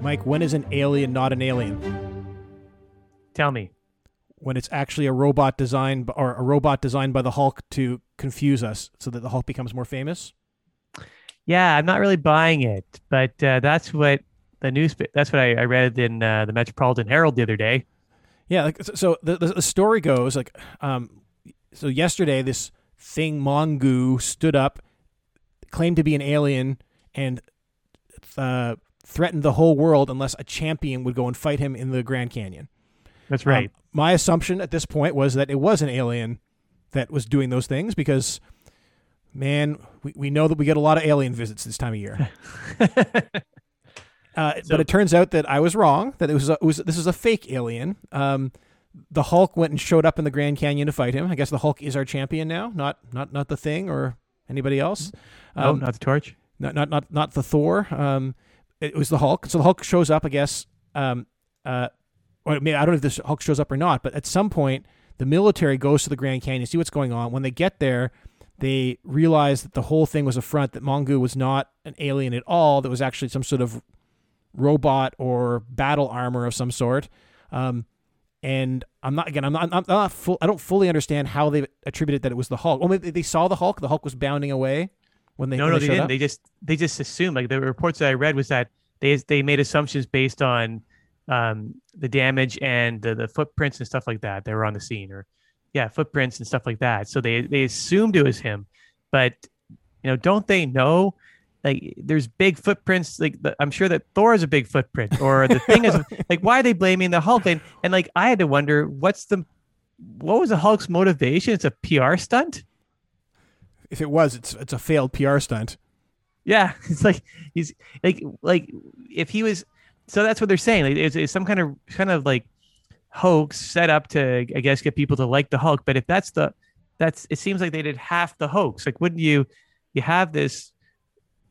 Mike, when is an alien not an alien? Tell me. When it's actually a robot designed or a robot designed by the Hulk to confuse us so that the Hulk becomes more famous? Yeah, I'm not really buying it, but uh, that's what the news. That's what I, I read in uh, the Metropolitan Herald the other day. Yeah, like so- the the story goes like um so yesterday this thing Mongu stood up claimed to be an alien and uh, threatened the whole world unless a champion would go and fight him in the Grand Canyon. That's Um, right. my assumption at this point was that it was an alien that was doing those things because, man, we, we know that we get a lot of alien visits this time of year. uh, So- but it turns out that I was wrong. That it was, a, it was this is a fake alien. Um, the Hulk went and showed up in the Grand Canyon to fight him. I guess the Hulk is our champion now, not not not the Thing or anybody else. no, Um, not the torch. not not not not the Thor. Um, it was the Hulk. So the Hulk shows up, I guess. Um, uh, or I, mean, I don't know if this Hulk shows up or not, but at some point, the military goes to the Grand Canyon, see what's going on. When they get there, they realize that the whole thing was a front. That Mongu was not an alien at all. That was actually some sort of robot or battle armor of some sort. Um, and I'm not again. I'm not. I'm not full. I don't fully understand how they attributed that it was the Hulk. Oh, maybe they saw the Hulk. The Hulk was bounding away when they no, when no, they they didn't. up? They just they just assumed like the reports that I read was that they they made assumptions based on um, the damage and the, the footprints and stuff like that that were on the scene, or yeah, footprints and stuff like that. So they they assumed it was him, but you know, don't they know? Like, there's big footprints. Like, the, I'm sure that Thor is a big footprint, or the thing is like, why are they blaming the Hulk? And, and like, I had to wonder, what's the what was the Hulk's motivation? It's a PR stunt. If it was, it's it's a failed PR stunt. Yeah, it's like he's like like if he was. So that's what they're saying. Like, it's, it's some kind of kind of like hoax set up to, I guess, get people to like the Hulk. But if that's the that's it seems like they did half the hoax. Like, wouldn't you? You have this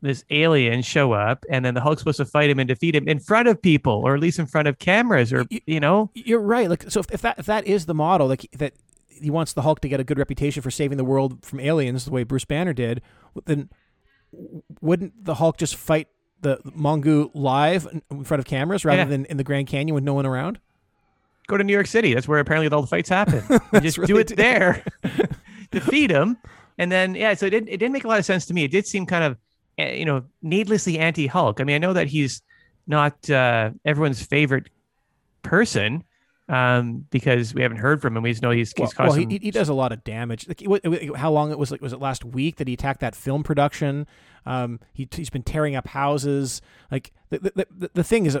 this alien show up, and then the Hulk's supposed to fight him and defeat him in front of people, or at least in front of cameras, or Y- you know. You're right. Like so, if, if that if that is the model, like that he wants the Hulk to get a good reputation for saving the world from aliens, the way Bruce Banner did, then wouldn't the Hulk just fight the Mongu live in- front of cameras rather Yeah. than in the Grand Canyon with no one around? go to New York City. That's where apparently all the fights happen. You just do it there, defeat him, and then yeah. So it didn't it didn't make a lot of sense to me. It did seem kind of you know needlessly anti Hulk. I mean, I know that he's not uh, everyone's favorite person um, because we haven't heard from him. We just know he's he's caused well, he, he does a lot of damage. Like, how long it was? Like, was it last week that he attacked that film production? Um, he he's been tearing up houses. Like the the, the, the thing is, uh,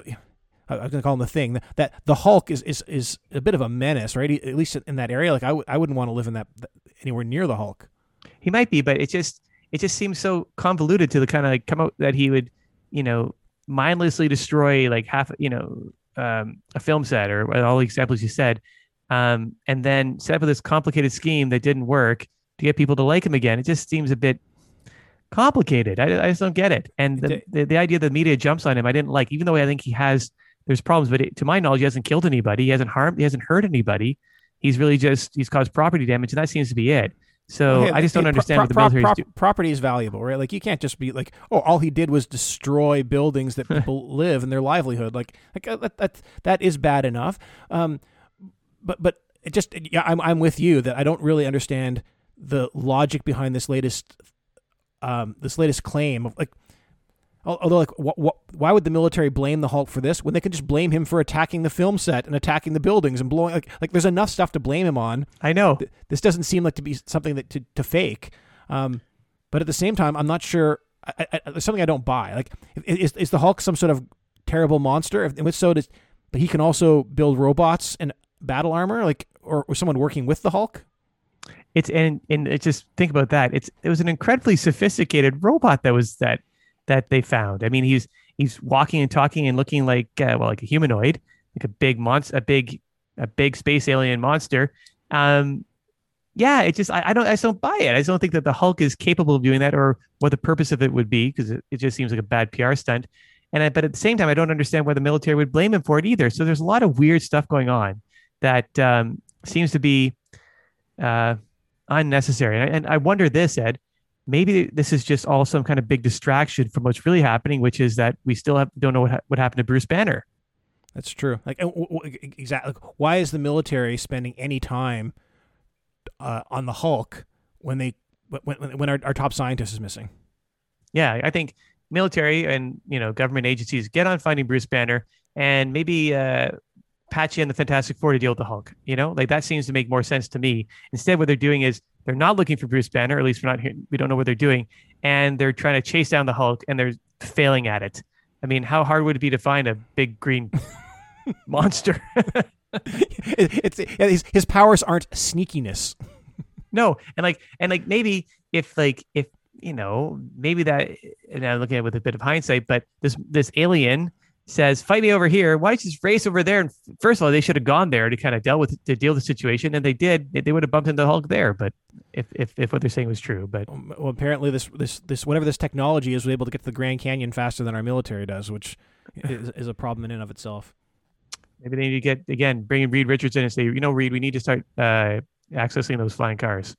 I'm gonna call him the thing that the Hulk is is is a bit of a menace, right? At least in that area. Like I w- I wouldn't want to live in that anywhere near the Hulk. he might be, but it just it just seems so convoluted to the kind of like come out that he would, you know, mindlessly destroy like half, you know, um, a film set or all the examples you said, um, and then set up with this complicated scheme that didn't work to get people to like him again. It just seems a bit complicated. I, I just don't get it. And the, the the idea the media jumps on him, I didn't like, even though I think he has there's problems, but it, to my knowledge, he hasn't killed anybody. He hasn't harmed. He hasn't hurt anybody. He's really just he's caused property damage, and that seems to be it. So Hey, I just don't pro- understand pro- what the military pro- is doing. property is valuable, right? Like you can't just be like, oh, all he did was destroy buildings that people live and their livelihood. Like, like uh, that, that that is bad enough. Um, but but it just yeah, I'm I'm with you that I don't really understand the logic behind this latest um this latest claim of like. Al- Although, like, wh- wh- why would the military blame the Hulk for this when they can just blame him for attacking the film set and attacking the buildings and blowing? Like, like there's enough stuff to blame him on I know. this doesn't seem like to be something that to, to fake. Um, but at the same time, I'm not sure. I, I, there's something I don't buy. Like, is is the Hulk some sort of terrible monster? If, if so, does but he can also build robots and battle armor, like, or, or someone working with the Hulk? It's and and it just think about that. It's it was an incredibly sophisticated robot that was that that they found. I mean, he's he's walking and talking and looking like uh, well, like a humanoid, like a big monster, a big a big space alien monster. Um, yeah, it just I, I don't I just don't buy it. I just don't think that the Hulk is capable of doing that or what the purpose of it would be because it, it just seems like a bad PR stunt. And I, but at the same time, I don't understand why the military would blame him for it either. So there's a lot of weird stuff going on that um, seems to be uh, unnecessary. And I, and I wonder this, Ed, maybe this is just all some kind of big distraction from what's really happening, which is that we still have, don't know what, ha- what happened to Bruce Banner. That's true. Like exactly. Why is the military spending any time uh, on the Hulk when they when when our, our top scientist is missing? Yeah, I think military and you know government agencies get on finding Bruce Banner and maybe uh, patch in the Fantastic Four to deal with the Hulk. You know, like that seems to make more sense to me. Instead, what they're doing is they're not looking for Bruce Banner. At least we're not. here, We don't know what they're doing, and they're trying to chase down the Hulk, and they're failing at it. I mean, how hard would it be to find a big green monster? it's, it's his, his powers aren't sneakiness. no, and like and like maybe if like if you know maybe that and I'm looking at it with a bit of hindsight, but this this alien says, "Fight me over here." Why don't you just race over there? And first of all, they should have gone there to kind of deal with to deal with the situation, and they did. They, would have bumped into Hulk there. But if, if if what they're saying was true, but well, apparently this this this whatever this technology is, was able to get to the Grand Canyon faster than our military does, which is, is a problem in and of itself. Maybe they need to get again bringing Reed Richards in and say, you know, Reed, we need to start uh, accessing those flying cars.